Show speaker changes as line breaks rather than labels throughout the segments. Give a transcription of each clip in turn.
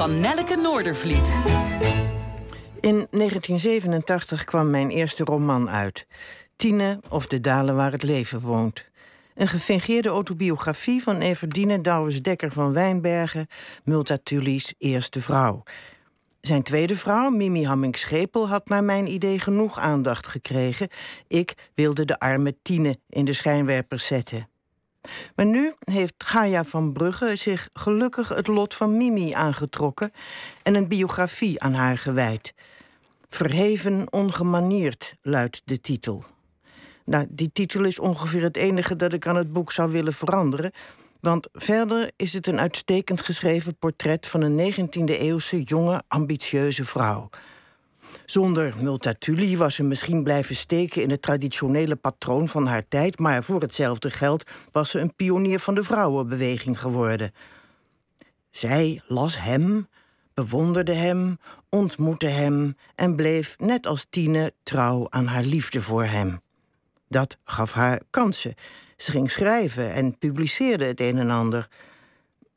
van Nelleke Noordervliet.
In 1987 kwam mijn eerste roman uit. Tine of de dalen waar het leven woont. Een gefingeerde autobiografie van Everdine Douwes-Dekker van Wijnbergen, Multatuli's eerste vrouw. Zijn tweede vrouw, Mimi Hamming-Schepel, had naar mijn idee genoeg aandacht gekregen. Ik wilde de arme Tine in de schijnwerpers zetten. Maar nu heeft Gaia van Brugge zich gelukkig het lot van Mimi aangetrokken en een biografie aan haar gewijd. Verheven ongemanierd luidt de titel. Nou, die titel is ongeveer het enige dat ik aan het boek zou willen veranderen. Want verder is het een uitstekend geschreven portret van een 19e-eeuwse jonge, ambitieuze vrouw. Zonder Multatuli was ze misschien blijven steken in het traditionele patroon van haar tijd, maar voor hetzelfde geld was ze een pionier van de vrouwenbeweging geworden. Zij las hem, bewonderde hem, ontmoette hem en bleef, net als Tine, trouw aan haar liefde voor hem. Dat gaf haar kansen. Ze ging schrijven en publiceerde het een en ander.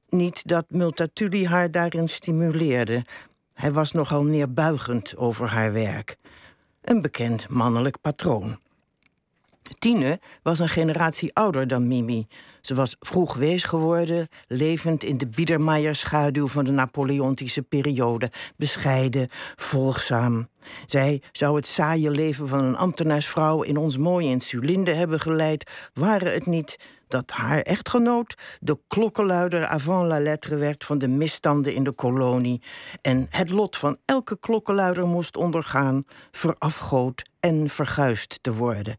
Niet dat Multatuli haar daarin stimuleerde. Hij was nogal neerbuigend over haar werk. Een bekend mannelijk patroon. Tine was een generatie ouder dan Mimi. Ze was vroeg wees geworden, levend in de Biedermeier-schaduw van de Napoleontische periode. Bescheiden, volgzaam. Zij zou het saaie leven van een ambtenaarsvrouw in ons mooie Insulinde hebben geleid, waren het niet dat haar echtgenoot de klokkenluider avant la lettre werd van de misstanden in de kolonie en het lot van elke klokkenluider moest ondergaan, verafgood en verguisd te worden.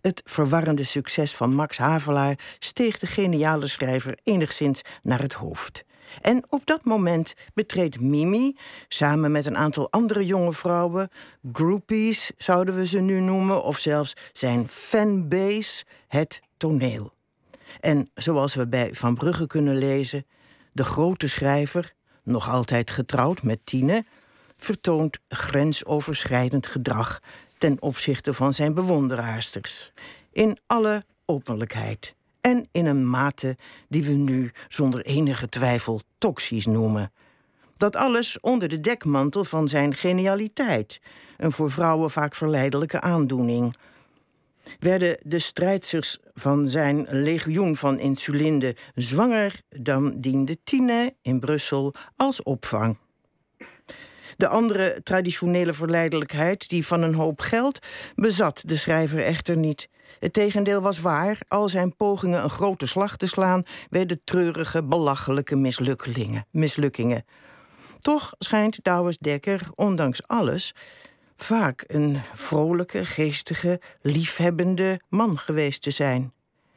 Het verwarrende succes van Max Havelaar steeg de geniale schrijver enigszins naar het hoofd. En op dat moment betreedt Mimi, samen met een aantal andere jonge vrouwen, groupies zouden we ze nu noemen, of zelfs zijn fanbase, het toneel. En zoals we bij Van Brugge kunnen lezen, de grote schrijver, nog altijd getrouwd met Tine, vertoont grensoverschrijdend gedrag ten opzichte van zijn bewonderaarsters. In alle openlijkheid. En in een mate die we nu zonder enige twijfel toxisch noemen. Dat alles onder de dekmantel van zijn genialiteit. Een voor vrouwen vaak verleidelijke aandoening. Werden de strijdsters van zijn legioen van insulinde zwanger, dan diende Tine in Brussel als opvang. De andere traditionele verleidelijkheid, die van een hoop geld, bezat de schrijver echter niet. Het tegendeel was waar, al zijn pogingen een grote slag te slaan, werden treurige, belachelijke mislukkelingen, mislukkingen. Toch schijnt Douwes Dekker, ondanks alles, vaak een vrolijke, geestige, liefhebbende man geweest te zijn.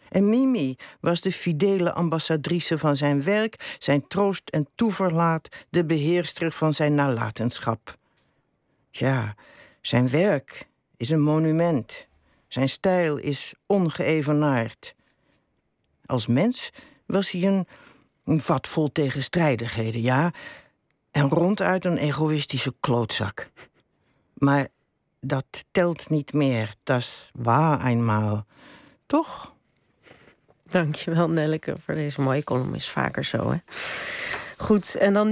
En Mimi was de fidele ambassadrice van zijn werk, zijn troost en toeverlaat, de beheerster van zijn nalatenschap. Tja, zijn werk is een monument. Zijn stijl is ongeëvenaard. Als mens was hij een, een vat vol tegenstrijdigheden, ja, en ronduit een egoïstische klootzak. Maar dat telt niet meer, dat waar eenmaal. Toch?
Dankjewel, Nelleke, voor deze mooie column. Is vaker zo, hè? Goed, en dan nu.